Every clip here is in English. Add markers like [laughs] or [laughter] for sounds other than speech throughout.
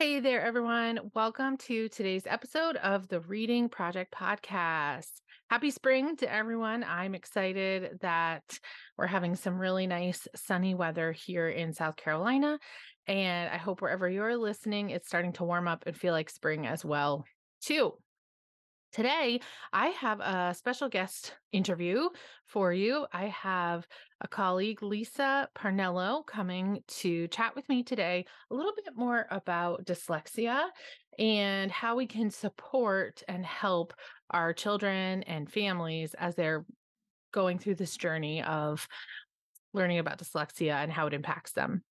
Hey there, everyone. Welcome to today's episode of the Reading Project Podcast. Happy spring to everyone. I'm excited that we're having some really nice sunny weather here in South Carolina. And I hope wherever you're listening, it's starting to warm up and feel like spring as well, too. Today, I have a special guest interview for you. I have a colleague, Lisa Parnello, coming to chat with me today a little bit more about dyslexia and how we can support and help our children and families as they're going through this journey of learning about dyslexia and how it impacts them.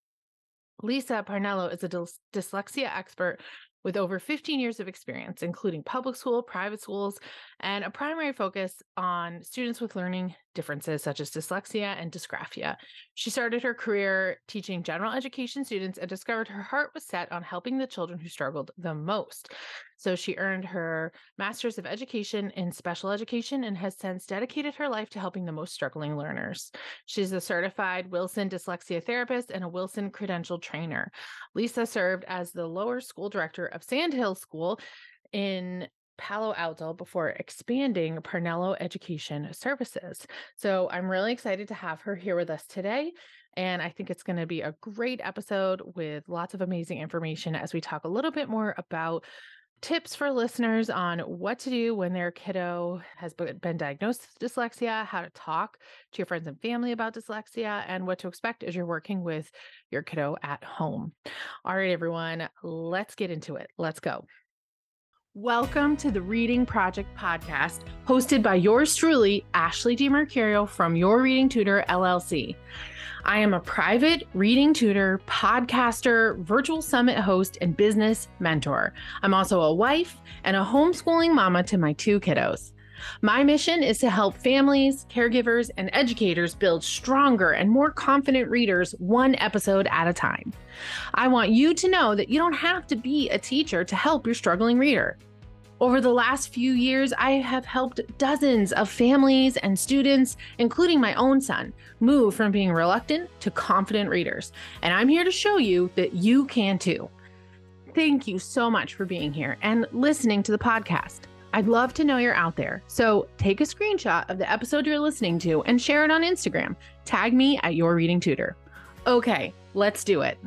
Lisa Parnello is a dyslexia expert with over 15 years of experience, including public school, private schools, and a primary focus on students with learning differences such as dyslexia and dysgraphia. She started her career teaching general education students and discovered her heart was set on helping the children who struggled the most. So she earned her master's of education in special education and has since dedicated her life to helping the most struggling learners. She's a certified Wilson dyslexia therapist and a Wilson credential trainer. Lisa served as the lower school director of Sand Hill School in Palo Alto before expanding Parnello Education Services. So I'm really excited to have her here with us today. And I think it's going to be a great episode with lots of amazing information as we talk a little bit more about tips for listeners on what to do when their kiddo has been diagnosed with dyslexia, how to talk to your friends and family about dyslexia, and what to expect as you're working with your kiddo at home. All right, everyone, let's get into it. Let's go. Welcome to the Reading Project podcast, hosted by yours truly, Ashley DiMercurio from Your Reading Tutor LLC. I am a private reading tutor, podcaster, virtual summit host, and business mentor. I'm also a wife and a homeschooling mama to my two kiddos. My mission is to help families, caregivers, and educators build stronger and more confident readers one episode at a time. I want you to know that you don't have to be a teacher to help your struggling reader. Over the last few years, I have helped dozens of families and students, including my own son, move from being reluctant to confident readers. And I'm here to show you that you can too. Thank you so much for being here and listening to the podcast. I'd love to know you're out there. So take a screenshot of the episode you're listening to and share it on Instagram. Tag me at Your Reading Tutor. Okay, let's do it.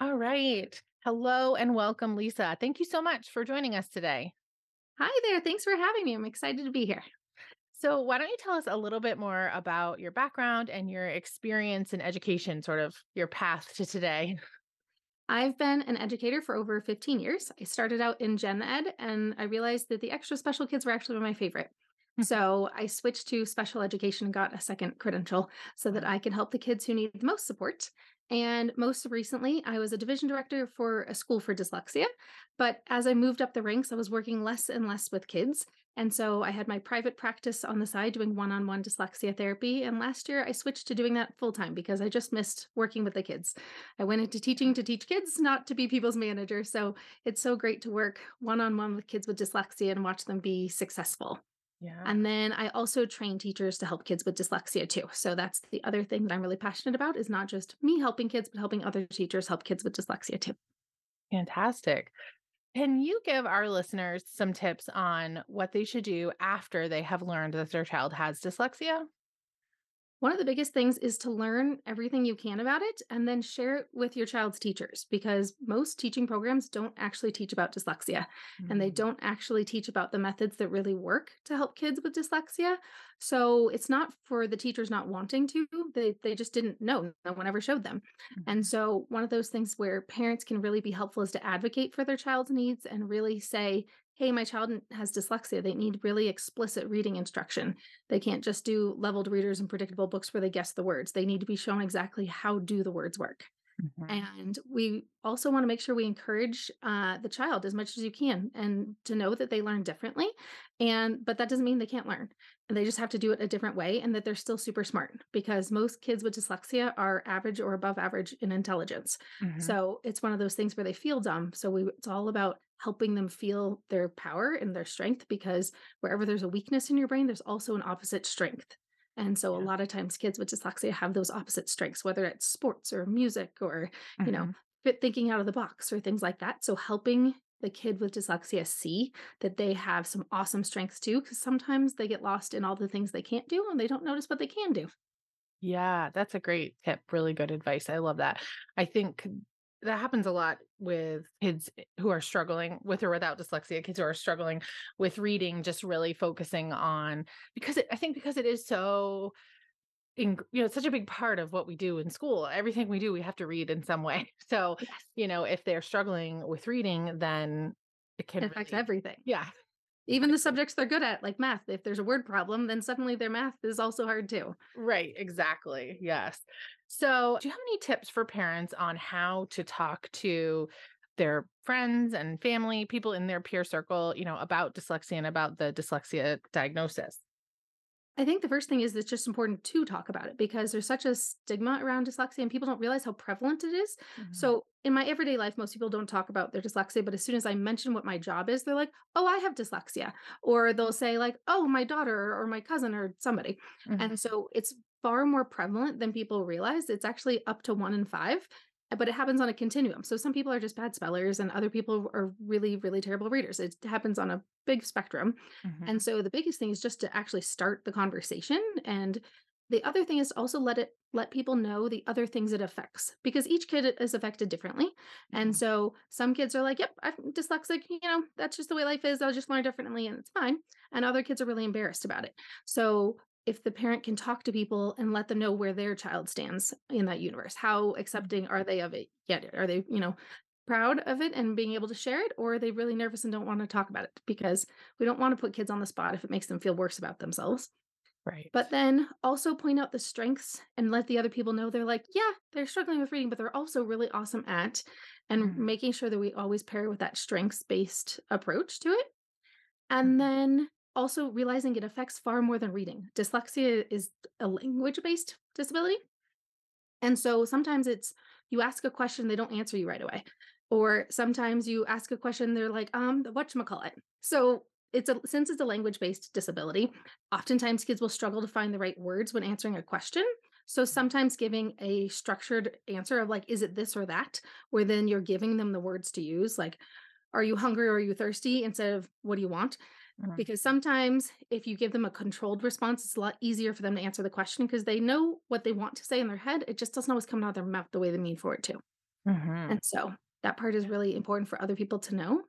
All right. Hello and welcome, Lisa. Thank you so much for joining us today. Hi there. Thanks for having me. I'm excited to be here. So, why don't you tell us a little bit more about your background and your experience in education, sort of your path to today? [laughs] I've been an educator for over 15 years. I started out in gen ed and I realized that the extra special kids were actually my favorite. Hmm. so I switched to special education and got a second credential so that I can help the kids who need the most support. And most recently, I was a division director for a school for dyslexia. But as I moved up the ranks, I was working less and less with kids. And so I had my private practice on the side doing one on one dyslexia therapy. And last year, I switched to doing that full time because I just missed working with the kids. I went into teaching to teach kids, not to be people's manager. So it's so great to work one on one with kids with dyslexia and watch them be successful. Yeah. And then I also train teachers to help kids with dyslexia too. So that's the other thing that I'm really passionate about is not just me helping kids, but helping other teachers help kids with dyslexia too. Fantastic. Can you give our listeners some tips on what they should do after they have learned that their child has dyslexia? One of the biggest things is to learn everything you can about it and then share it with your child's teachers because most teaching programs don't actually teach about dyslexia mm-hmm. and they mm. don't actually teach about the methods that really work to help kids with dyslexia. So it's not for the teachers not wanting to, they, they just didn't know. No one ever showed them. Mm-hmm. And so one of those things where parents can really be helpful is to advocate for their child's needs and really say, hey, my child has dyslexia. They need really explicit reading instruction. They can't just do leveled readers and predictable books where they guess the words. They need to be shown exactly how do the words work. Mm-hmm. And we also want to make sure we encourage uh, the child as much as you can and to know that they learn differently. And, but that doesn't mean they can't learn. And they just have to do it a different way and that they're still super smart because most kids with dyslexia are average or above average in intelligence. Mm-hmm. So it's one of those things where they feel dumb. So we, it's all about helping them feel their power and their strength because wherever there's a weakness in your brain, there's also an opposite strength. And so yeah. a lot of times kids with dyslexia have those opposite strengths, whether it's sports or music or, mm-hmm. you know, mm-hmm. thinking out of the box or things like that. So helping the kid with dyslexia see that they have some awesome strengths too, because sometimes they get lost in all the things they can't do and they don't notice what they can do. Yeah, that's a great tip. Really good advice. I love that. I think that happens a lot with kids eh, who are struggling with or without dyslexia, kids who are struggling with reading, just really focusing on because it, I think because it is so in, you know, it's such a big part of what we do in school. Everything we do, we have to read in some way. [laughs] So, Yes. you know, if they're struggling with reading, then it can It affects really, everything. yeah, Even the subjects they're good at, like math. If there's a word problem, then suddenly their math is also hard too. right, exactly. Yes. So, do you have any tips for parents on how to talk to their friends and family, people in their peer circle, you know, about dyslexia and about the dyslexia diagnosis? I think the first thing is it's just important to talk about it because there's such a stigma around dyslexia and people don't realize how prevalent it is. Mhm. So, in my everyday life, most people don't talk about their dyslexia, but as soon as I mention what my job is, they're like, "Oh, I have dyslexia." Or they'll say like, "Oh, my daughter or my cousin or somebody." Mhm. And so it's far more prevalent than people realize. It's actually up to 1 in 5, uh, but it happens on a continuum. So some people are just bad spellers and other people are really really terrible readers. It happens on a big spectrum. Mhm. And so the biggest thing is just to actually start the conversation and the other thing is to also let it let people know the other things it affects because each kid is affected differently. And Mhm. so some kids are like, "Yep, I'm dyslexic, you know, that's just the way life is. I'll just learn differently and it's fine." And other kids are really embarrassed about it. So if the parent can talk to people and let them know where their child stands in that universe, how accepting are they of it yet? Are they, you know, proud of it and being able to share it or are they really nervous and don't want to talk about it because we don't want to put kids on the spot if it makes them feel worse about themselves Right. but then also point out the strengths and let the other people know they're like yeah they're struggling with reading but they're also really awesome at and Mhm. making sure that we always pair with that strengths based approach to it and Mhm. then also realizing it affects far more than reading dyslexia is a language based disability and so sometimes it's you ask a question, they don't answer you right away. Or sometimes you ask a question, they're like, um, whatchamacallit. So it's a since it's a language-based disability, oftentimes kids will struggle to find the right words when answering a question. So sometimes giving a structured answer of like, is it this or that? Where then you're giving them the words to use, like, are you hungry or are you thirsty? Instead of what do you want? Mhm. because sometimes if you give them a controlled response it's a lot easier for them to answer the question because they know what they want to say in their head it just doesn't always come out of their mouth the way they mean for it to Mhm. and so that part is really important for other people to know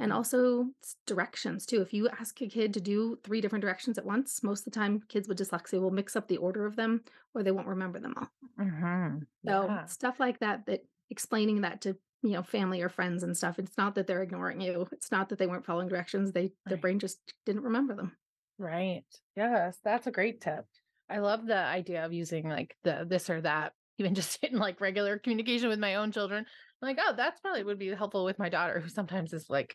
and Mhm. also directions too if you ask a kid to do three different directions at once most of the time kids with dyslexia will mix up the order of them or they won't remember them all Mhm. so Yeah. stuff like that that explaining that to you know family or friends and stuff it's not that they're ignoring you it's not that they weren't following directions they their brain just didn't remember them Right. Yes, that's a great tip. I love the idea of using like the this or that, even [laughs] just in like regular communication with my own children. Like, oh, that's probably would be helpful with my daughter, who sometimes is like,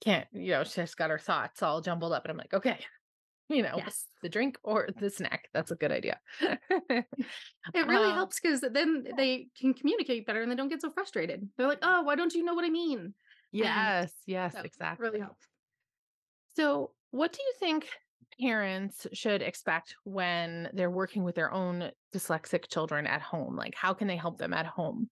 can't, you know, she's got her thoughts all jumbled up. And I'm like, okay, you know, yes the drink or the snack. That's a good idea. [laughs] It really Uh, helps because then they can communicate better and they don't get so frustrated. They're like, "Oh, why don't you know what I mean?" And yes, yes, so exactly. really helps. So, what do you think parents should expect when they're working with their own dyslexic children at home? Like, how can they help them at home?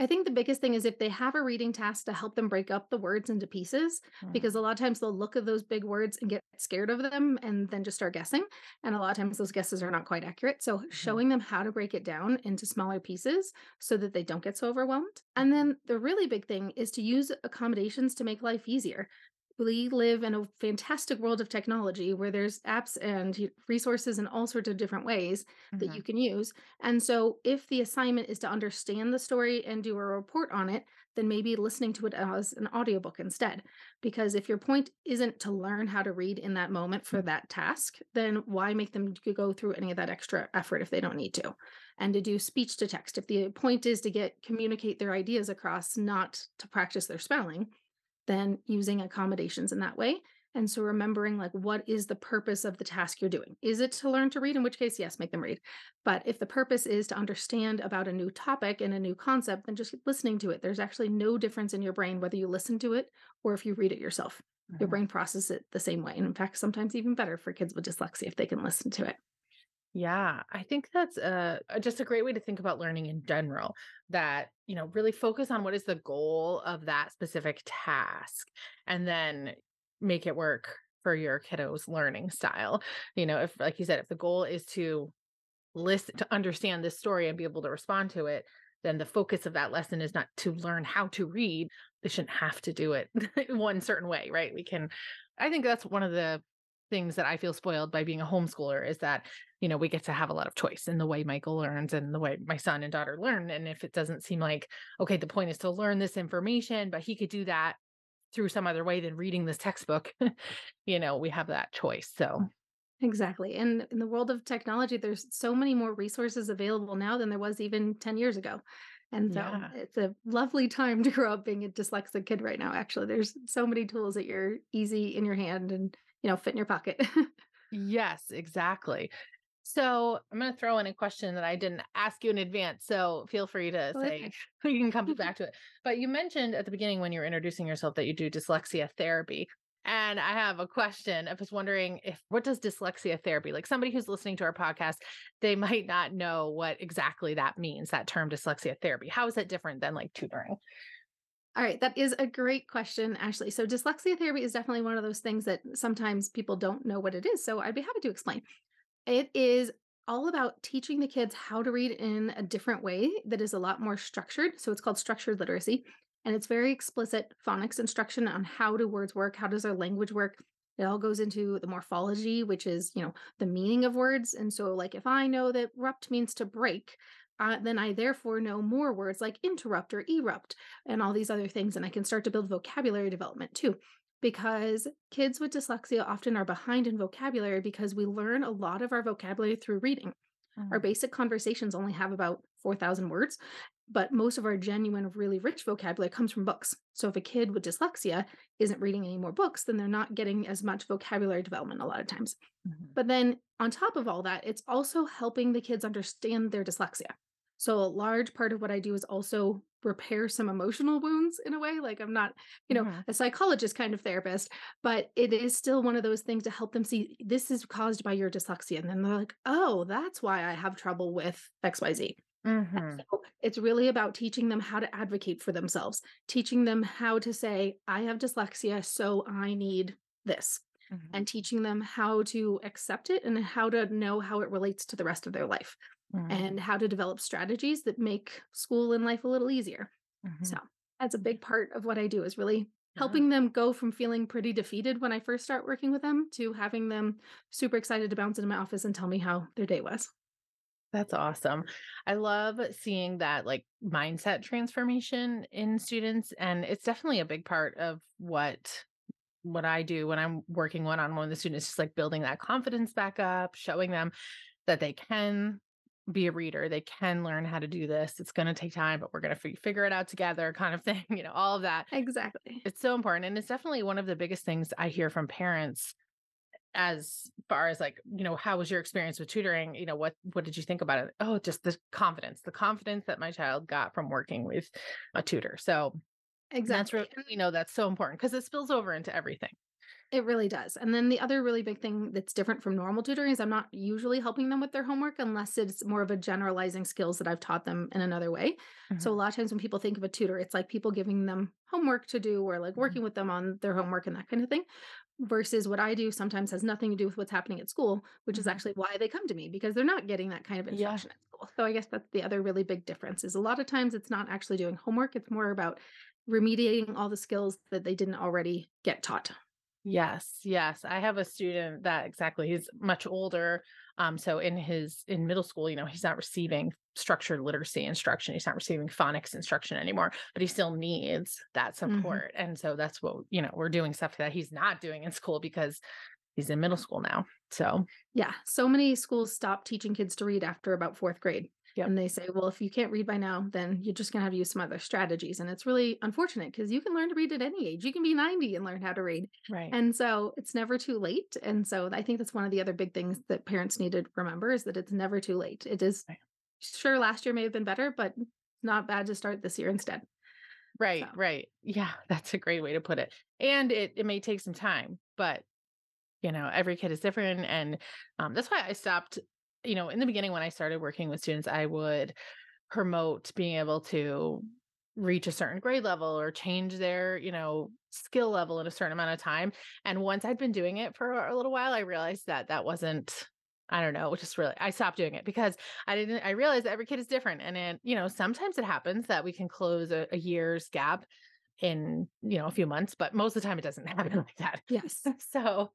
I think the biggest thing is if they have a reading task to help them break up the words into pieces, mm. because a lot of times they'll look at those big words and get scared of them and then just start guessing. And a lot of times those guesses are not quite accurate. So mm-hmm. showing them how to break it down into smaller pieces so that they don't get so overwhelmed. And mm-hmm. then the really big thing is to use accommodations to make life easier. We live in a fantastic world of technology where there's apps and resources in all sorts of different ways that Mhm. you can use. And so, if the assignment is to understand the story and do a report on it, then maybe listening to it as an audiobook instead. Because if your point isn't to learn how to read in that moment for that task, then why make them go through any of that extra effort if they don't need to? And to do speech to text, if the point is to get communicate their ideas across, not to practice their spelling, then using accommodations in that way. And so remembering like what is the purpose of the task you're doing? Is it to learn to read? In which case, yes, make them read. But if the purpose is to understand about a new topic and a new concept, then just listening to it. There's actually no difference in your brain whether you listen to it or if you read it yourself. Your Mhm. brain processes it the same way. And in fact, sometimes even better for kids with dyslexia if they can listen to it. Yeah, I think that's a, a- just a great way to think about learning in general. That, you know, really focus on what is the goal of that specific task and then make it work for your kiddo's learning style. You know, if, like you said, if the goal is to listen, to understand this story and be able to respond to it, then the focus of that lesson is not to learn how to read. They shouldn't have to do it [laughs] one certain way, right? We can, I think that's one of the things that I feel spoiled by being a homeschooler is that, you know, we get to have a lot of choice in the way Michael learns and the way my son and daughter learn. And if it doesn't seem like, okay, the point is to learn this information, but he could do that through some other way than reading this textbook, [laughs] you know, we have that choice. So, Exactly. And in the world of technology, there's so many more resources available now than there was even 10 years ago. And so yeah. it's a lovely time to grow up being a dyslexic kid right now. Actually, there's so many tools that you're easy in your hand and, you know, fit in your pocket. [laughs] Yes, exactly. So I'm going to throw in a question that I didn't ask you in advance. So feel free to Oh, say [laughs] you can come back to it. But you mentioned at the beginning when you were introducing yourself that you do dyslexia therapy. And I have a question. I was wondering if what does dyslexia therapy like somebody who's listening to our podcast, they might not know what exactly that means, that term dyslexia therapy. How is that different than like tutoring? All right, that is a great question, Ashley. So, dyslexia therapy is definitely one of those things that sometimes people don't know what it is. So, I'd be happy to explain. It is all about teaching the kids how to read in a different way that is a lot more structured. So, it's called structured literacy. And it's very explicit phonics instruction on how do words work, how does our language work. It all goes into the morphology, which is, you know, the meaning of words. And so, like, if I know that rupt means to break, uh, then I therefore know more words like interrupt or erupt and all these other things. And I can start to build vocabulary development too. Because kids with dyslexia often are behind in vocabulary because we learn a lot of our vocabulary through reading. Our Mhm. basic conversations only have about 4,000 words, but most of our genuine, really rich vocabulary comes from books. So if a kid with dyslexia isn't reading any more books, then they're not getting as much vocabulary development a lot of times. Mhm. But then on top of all that, it's also helping the kids understand their dyslexia. So a large part of what I do is also repair some emotional wounds in a way. Like I'm not, you know, Mhm. a psychologist kind of therapist, but it is still one of those things to help them see this is caused by your dyslexia. And then they're like, oh, that's why I have trouble with XYZ. Mhm. So it's really about teaching them how to advocate for themselves, teaching them how to say, I have dyslexia, so I need this Mhm. and teaching them how to accept it and how to know how it relates to the rest of their life Mhm. and how to develop strategies that make school and life a little easier. So Mhm. that's a big part of what I do is really helping them go from feeling pretty defeated when I first start working with them to having them super excited to bounce into my office and tell me how their day was. That's awesome. I love seeing that like mindset transformation in students and it's definitely a big part of what what I do when I'm working one on one with the students just like building that confidence back up, showing them that they can be a reader, they can learn how to do this. It's going to take time, but we're going to figure it out together kind of [laughs] thing, you know, all of that. Exactly. It's so important and it's definitely one of the biggest things I hear from parents as far as like you know how was your experience with tutoring you know what what did you think about it oh just the confidence the confidence that my child got from working with a tutor so that's Exactly. really you know that's so important because it spills over into everything It really does. And then the other really big thing that's different from normal tutoring is I'm not usually helping them with their homework unless it's more of a generalizing skills that I've taught them in another way. So a Mhm, lot of times when people think of a tutor, it's like people giving them homework to do or like mhm, working with them on their homework and that kind of thing. Versus what I do sometimes has nothing to do with what's happening at school, which is mhm. actually why they come to me because they're not getting that kind of yeah instruction at school. So I guess that's the other really big difference is a lot of times it's not actually doing homework. It's more about remediating all the skills that they didn't already get taught. Yes, yes. I have a student that exactly he's much older. Um, so in his in middle school, you know, he's not receiving structured literacy instruction. He's not receiving phonics instruction anymore, but he still needs that Mhm. support. And so that's what, you know, we're doing stuff that he's not doing in school because he's in middle school now. So Yeah, so many schools stop teaching kids to read after about fourth grade. Yep. And they say, well, if you can't read by now, then you're just going to have to use some other strategies. And it's really unfortunate because you can learn to read at any age. You can be 90 and learn how to read. Right. And so it's never too late. And so I think that's one of the other big things that parents need to remember is that it's never too late. It is Right. sure last year may have been better, but not bad to start this year instead. Right, So, right. Yeah, [laughs] that's a great way to put it. And it it may take some time, but you know, every kid is different and um that's why I stopped you know, in the beginning when I started working with students, I would promote being able to reach a certain grade level or change their, you know, skill level in a certain amount of time. And once I'd been doing it for a little while, I realized that that wasn't I don't know, just really I stopped doing it because I didn't I realized every kid is different and it, you know, sometimes it happens that we can close a, a year's gap in, you know, a few months, but most of the time it doesn't [laughs] happen like that. Yes. so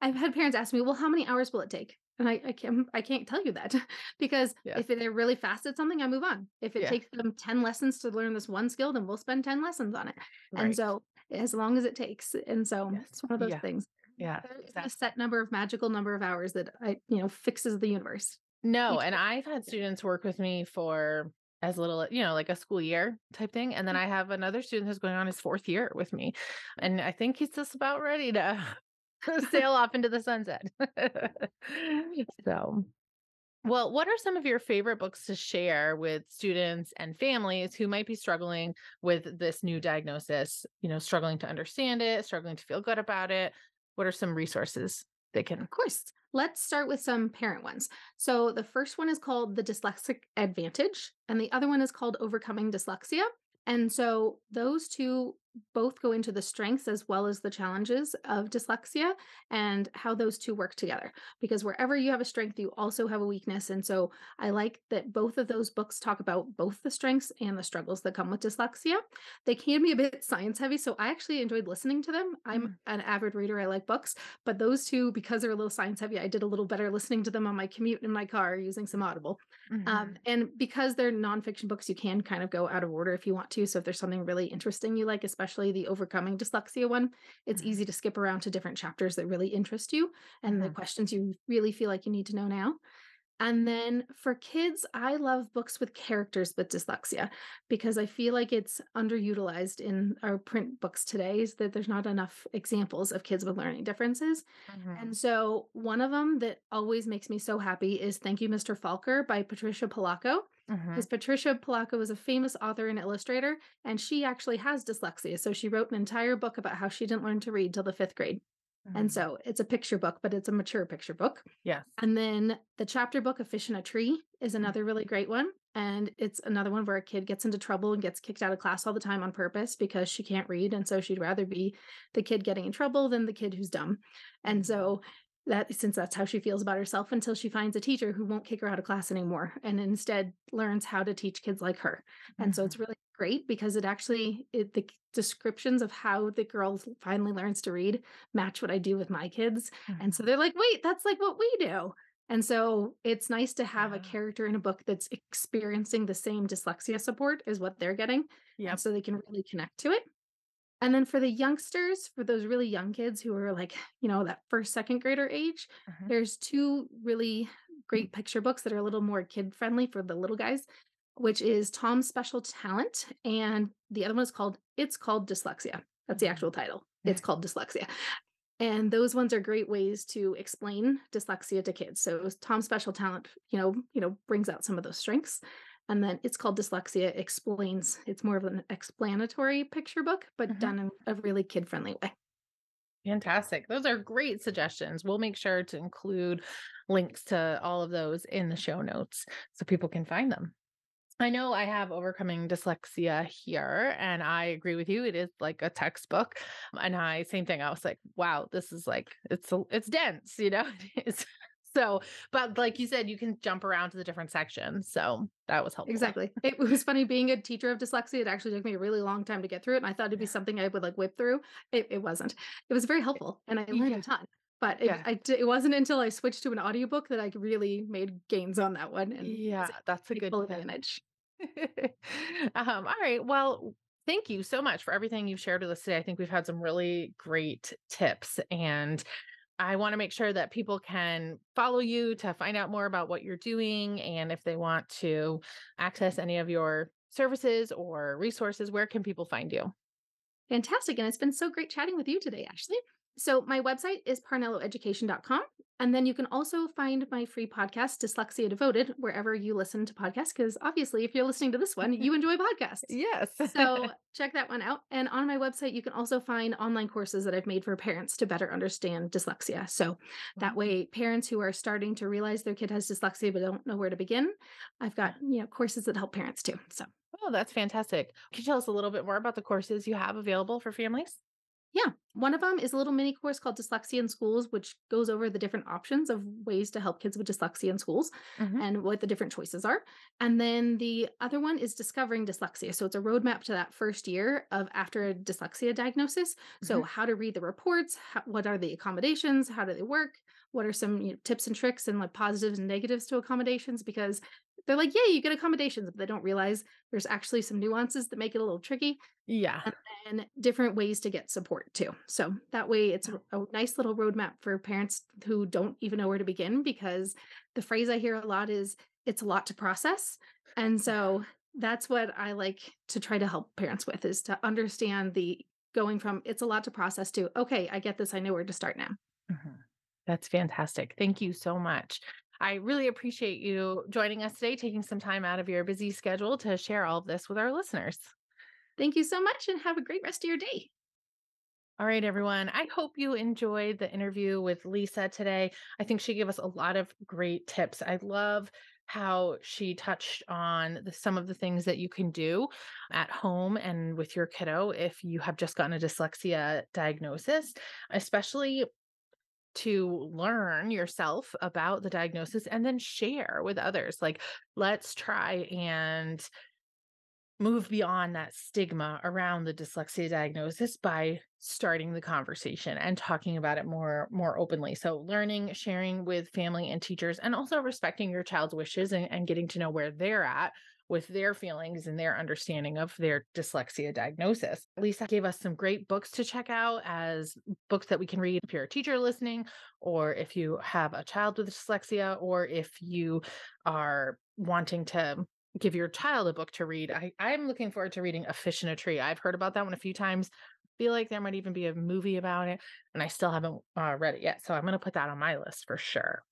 I've had parents ask me, "Well, how many hours will it take?" And I, I can't I can't tell you that [laughs] because Yes. if they're really fast at something, I move on. If it Yeah. takes them 10 lessons to learn this one skill, then we'll spend 10 lessons on it. And so as long as it takes. And so Yes. it's one of those Yeah. things. yeah. There isn't a set number of magical number of hours that I, you know, fixes the universe. No, Each and kid- I've had students work with me for as little, you know, like a school year type thing. And then mm. I have another student who's going on his fourth year with me. And I think he's just about ready to [laughs] sail off into the sunset. [laughs] so, well, what are some of your favorite books to share with students and families who might be struggling with this new diagnosis, you know, struggling to understand it, struggling to feel good about it? What are some resources they can? Of course. Let's start with some parent ones. So the first one is called The Dyslexic Advantage, and the other one is called Overcoming Dyslexia. And so those two both go into the strengths as well as the challenges of dyslexia and how those two work together. Because wherever you have a strength, you also have a weakness. And so I like that both of those books talk about both the strengths and the struggles that come with dyslexia. They can be a bit science heavy. So I actually enjoyed listening to them. I'm Mm. an avid reader, I like books. But those two, because they're a little science heavy, I did a little better listening to them on my commute in my car using some Audible. Um, Mhm. and because they're nonfiction books, you can kind of go out of order if you want to. So if there's something really interesting you like, especially the overcoming dyslexia one, it's Mhm. easy to skip around to different chapters that really interest you and the Mhm. questions you really feel like you need to know now. And then for kids, I love books with characters with dyslexia because I feel like it's underutilized in our print books today, is that there's not enough examples of kids with learning differences. Mhm. And so one of them that always makes me so happy is Thank You, Mr. Falker by Patricia Polacco. Mhm. Because Patricia Polacco was a famous author and illustrator, and she actually has dyslexia. So she wrote an entire book about how she didn't learn to read till the fifth grade. And Mhm. so it's a picture book, but it's a mature picture book. yes. And then the chapter book, A Fish in a Tree, is another really great one. And it's another one where a kid gets into trouble and gets kicked out of class all the time on purpose because she can't read. And so she'd rather be the kid getting in trouble than the kid who's dumb. And so that since that's how she feels about herself until she finds a teacher who won't kick her out of class anymore and instead learns how to teach kids like her. And so mm-hmm. it's really great because it actually it, the descriptions of how the girl finally learns to read match what I do with my kids. And so mm-hmm. they're like, wait, that's like what we do. And so it's nice to have a character in a book that's experiencing the same dyslexia support as what they're getting. yeah so they can really connect to it. And then for the youngsters, for those really young kids who are like, [sighs] you know, that first, second grader age, Mhm. there's two really great picture books that are a little more kid friendly for the little guys, which is Tom's Special Talent. And the other one is called It's Called Dyslexia. That's the Mhm. actual title. It's called Dyslexia. And those ones are great ways to explain dyslexia to kids. So Tom's Special Talent, you know, you know, brings out some of those strengths. And then it's called Dyslexia explains. It's more of an explanatory picture book, but Mhm. done in a really kid friendly way. Fantastic. Those are great suggestions. We'll make sure to include links to all of those in the show notes so people can find them. I know I have overcoming dyslexia here, and I agree with you. It is like a textbook. And I, same thing. I was like, wow, this is like, it's, a, it's dense, you know? [laughs] It is. So, but like you said, you can jump around to the different sections. So that was helpful. Exactly. It was funny being a teacher of dyslexia. It actually took me a really long time to get through it. And I thought it'd be something I would like whip through. It, it wasn't. It was very helpful and I learned Yeah. a ton. But it, Yeah. I it wasn't until I switched to an audiobook that I really made gains on that one. And Yeah, that's a good advantage. [laughs] um, all right. Well, thank you so much for everything you've shared with us today. I think we've had some really great tips, and I want to make sure that people can follow you to find out more about what you're doing. And if they want to access any of your services or resources, where can people find you? Fantastic. And it's been so great chatting with you today, Ashley. So my website is parnelloeducation.com. And then you can also find my free podcast, Dyslexia Devoted, wherever you listen to podcasts. Because obviously, if you're listening to this one, [laughs] you enjoy podcasts. Yes. so [laughs] check that one out. And on my website, you can also find online courses that I've made for parents to better understand dyslexia. So that way, parents who are starting to realize their kid has dyslexia but don't know where to begin, I've got you know courses that help parents too. So Oh, that's fantastic. Can you tell us a little bit more about the courses you have available for families? Yeah. One of them is a little mini course called Dyslexia in Schools, which goes over the different options of ways to help kids with dyslexia in schools Mhm. and what the different choices are. And then the other one is Discovering Dyslexia. So it's a roadmap to that first year of after a dyslexia diagnosis. So, how to read the reports, how, what are the accommodations, how do they work, what are some you know, tips and tricks and like positives and negatives to accommodations because they're like, yeah, you get accommodations, but they don't realize there's actually some nuances that make it a little tricky Yeah. and different ways to get support too. So that way it's a, a nice little roadmap for parents who don't even know where to begin because the phrase I hear a lot is it's a lot to process. And so that's what I like to try to help parents with is to understand the going from it's a lot to process to okay, I get this, I know where to start now. Mhm. That's fantastic. Thank you so much. I really appreciate you joining us today, taking some time out of your busy schedule to share all of this with our listeners. Thank you so much and have a great rest of your day. All right, everyone. I hope you enjoyed the interview with Lisa today. I think she gave us a lot of great tips. I love how she touched on the, some of the things that you can do at home and with your kiddo if you have just gotten a dyslexia diagnosis, especially to learn yourself about the diagnosis and then share with others. Like, let's try and move beyond that stigma around the dyslexia diagnosis by starting the conversation and talking about it more more openly so learning sharing with family and teachers and also respecting your child's wishes and, and getting to know where they're at with their feelings and their understanding of their dyslexia diagnosis. Lisa gave us some great books to check out as books that we can read if you're a teacher listening, or if you have a child with dyslexia, or if you are wanting to give your child a book to read. I, I'm looking forward to reading A Fish in a Tree. I've heard about that one a few times. Feel like there might even be a movie about it, and I still haven't uh, read it yet. So I'm going to put that on my list for sure.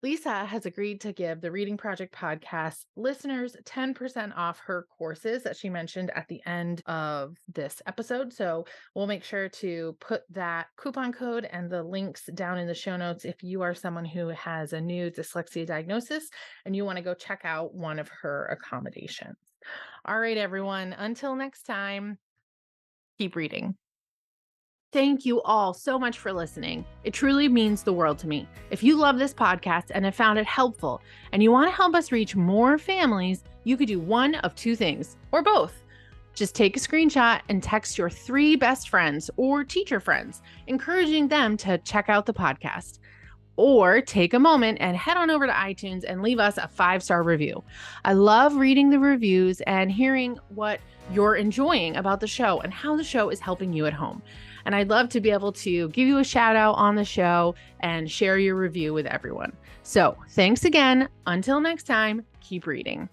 Lisa has agreed to give the Reading Project podcast listeners 10% off her courses that she mentioned at the end of this episode. So we'll make sure to put that coupon code and the links down in the show notes if you are someone who has a new dyslexia diagnosis and you want to go check out one of her accommodations. All right, everyone, until next time, keep reading. Thank you all so much for listening. It truly means the world to me. If you love this podcast and have found it helpful and you want to help us reach more families, you could do one of two things or both. Just take a screenshot and text your three best friends or teacher friends, encouraging them to check out the podcast. Or take a moment and head on over to iTunes and leave us a five star review. I love reading the reviews and hearing what you're enjoying about the show and how the show is helping you at home. And I'd love to be able to give you a shout out on the show and share your review with everyone. So thanks again. Until next time, keep reading.